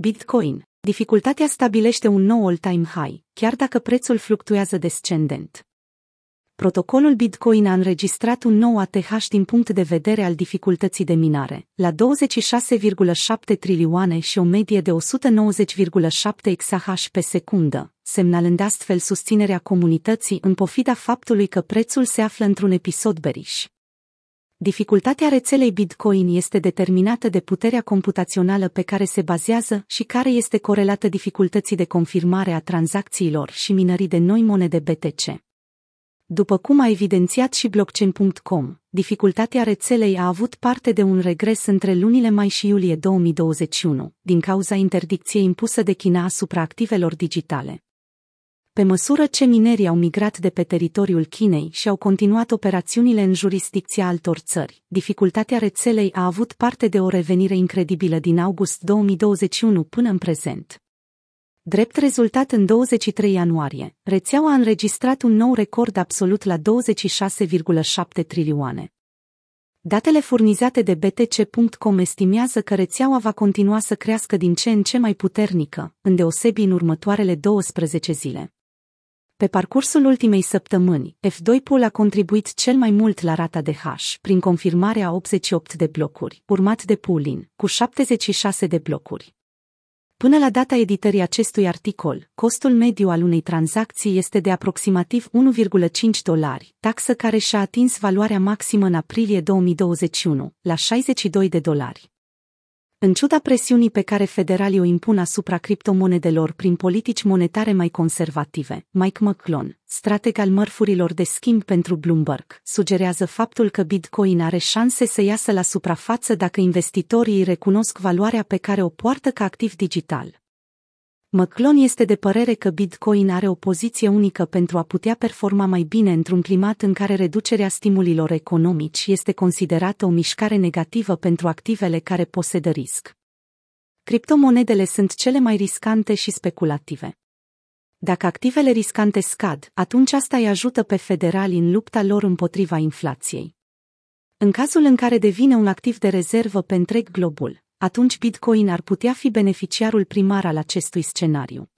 Bitcoin. Dificultatea stabilește un nou all-time high, chiar dacă prețul fluctuează descendent. Protocolul Bitcoin a înregistrat un nou ATH din punct de vedere al dificultății de minare, la 26,7 trilioane și o medie de 190,7 exahash pe secundă, semnalând astfel susținerea comunității în pofida faptului că prețul se află într-un episod beriș. Dificultatea rețelei Bitcoin este determinată de puterea computațională pe care se bazează și care este corelată dificultății de confirmare a tranzacțiilor și minării de noi monede BTC. După cum a evidențiat și blockchain.com, dificultatea rețelei a avut parte de un regres între lunile mai și iulie 2021, din cauza interdicției impusă de China asupra activelor digitale. Pe măsură ce minerii au migrat de pe teritoriul Chinei și au continuat operațiunile în jurisdicția altor țări, dificultatea rețelei a avut parte de o revenire incredibilă din august 2021 până în prezent. Drept rezultat în 23 ianuarie, rețeaua a înregistrat un nou record absolut la 26,7 trilioane. Datele furnizate de BTC.com estimează că rețeaua va continua să crească din ce în ce mai puternică, îndeosebi în următoarele 12 zile. Pe parcursul ultimei săptămâni, F2 Pool a contribuit cel mai mult la rata de hash, prin confirmarea 88 de blocuri, urmat de Poolin, cu 76 de blocuri. Până la data editării acestui articol, costul mediu al unei tranzacții este de aproximativ 1,5 dolari, taxă care și-a atins valoarea maximă în aprilie 2021, la 62 de dolari. În ciuda presiunii pe care federalii o impun asupra criptomonedelor prin politici monetare mai conservative, Mike McClone, strateg al mărfurilor de schimb pentru Bloomberg, sugerează faptul că Bitcoin are șanse să iasă la suprafață dacă investitorii îi recunosc valoarea pe care o poartă ca activ digital. McClon este de părere că Bitcoin are o poziție unică pentru a putea performa mai bine într-un climat în care reducerea stimulilor economici este considerată o mișcare negativă pentru activele care posedă risc. Criptomonedele sunt cele mai riscante și speculative. Dacă activele riscante scad, atunci asta îi ajută pe federali în lupta lor împotriva inflației. În cazul în care devine un activ de rezervă pe întreg globul, atunci Bitcoin ar putea fi beneficiarul primar al acestui scenariu.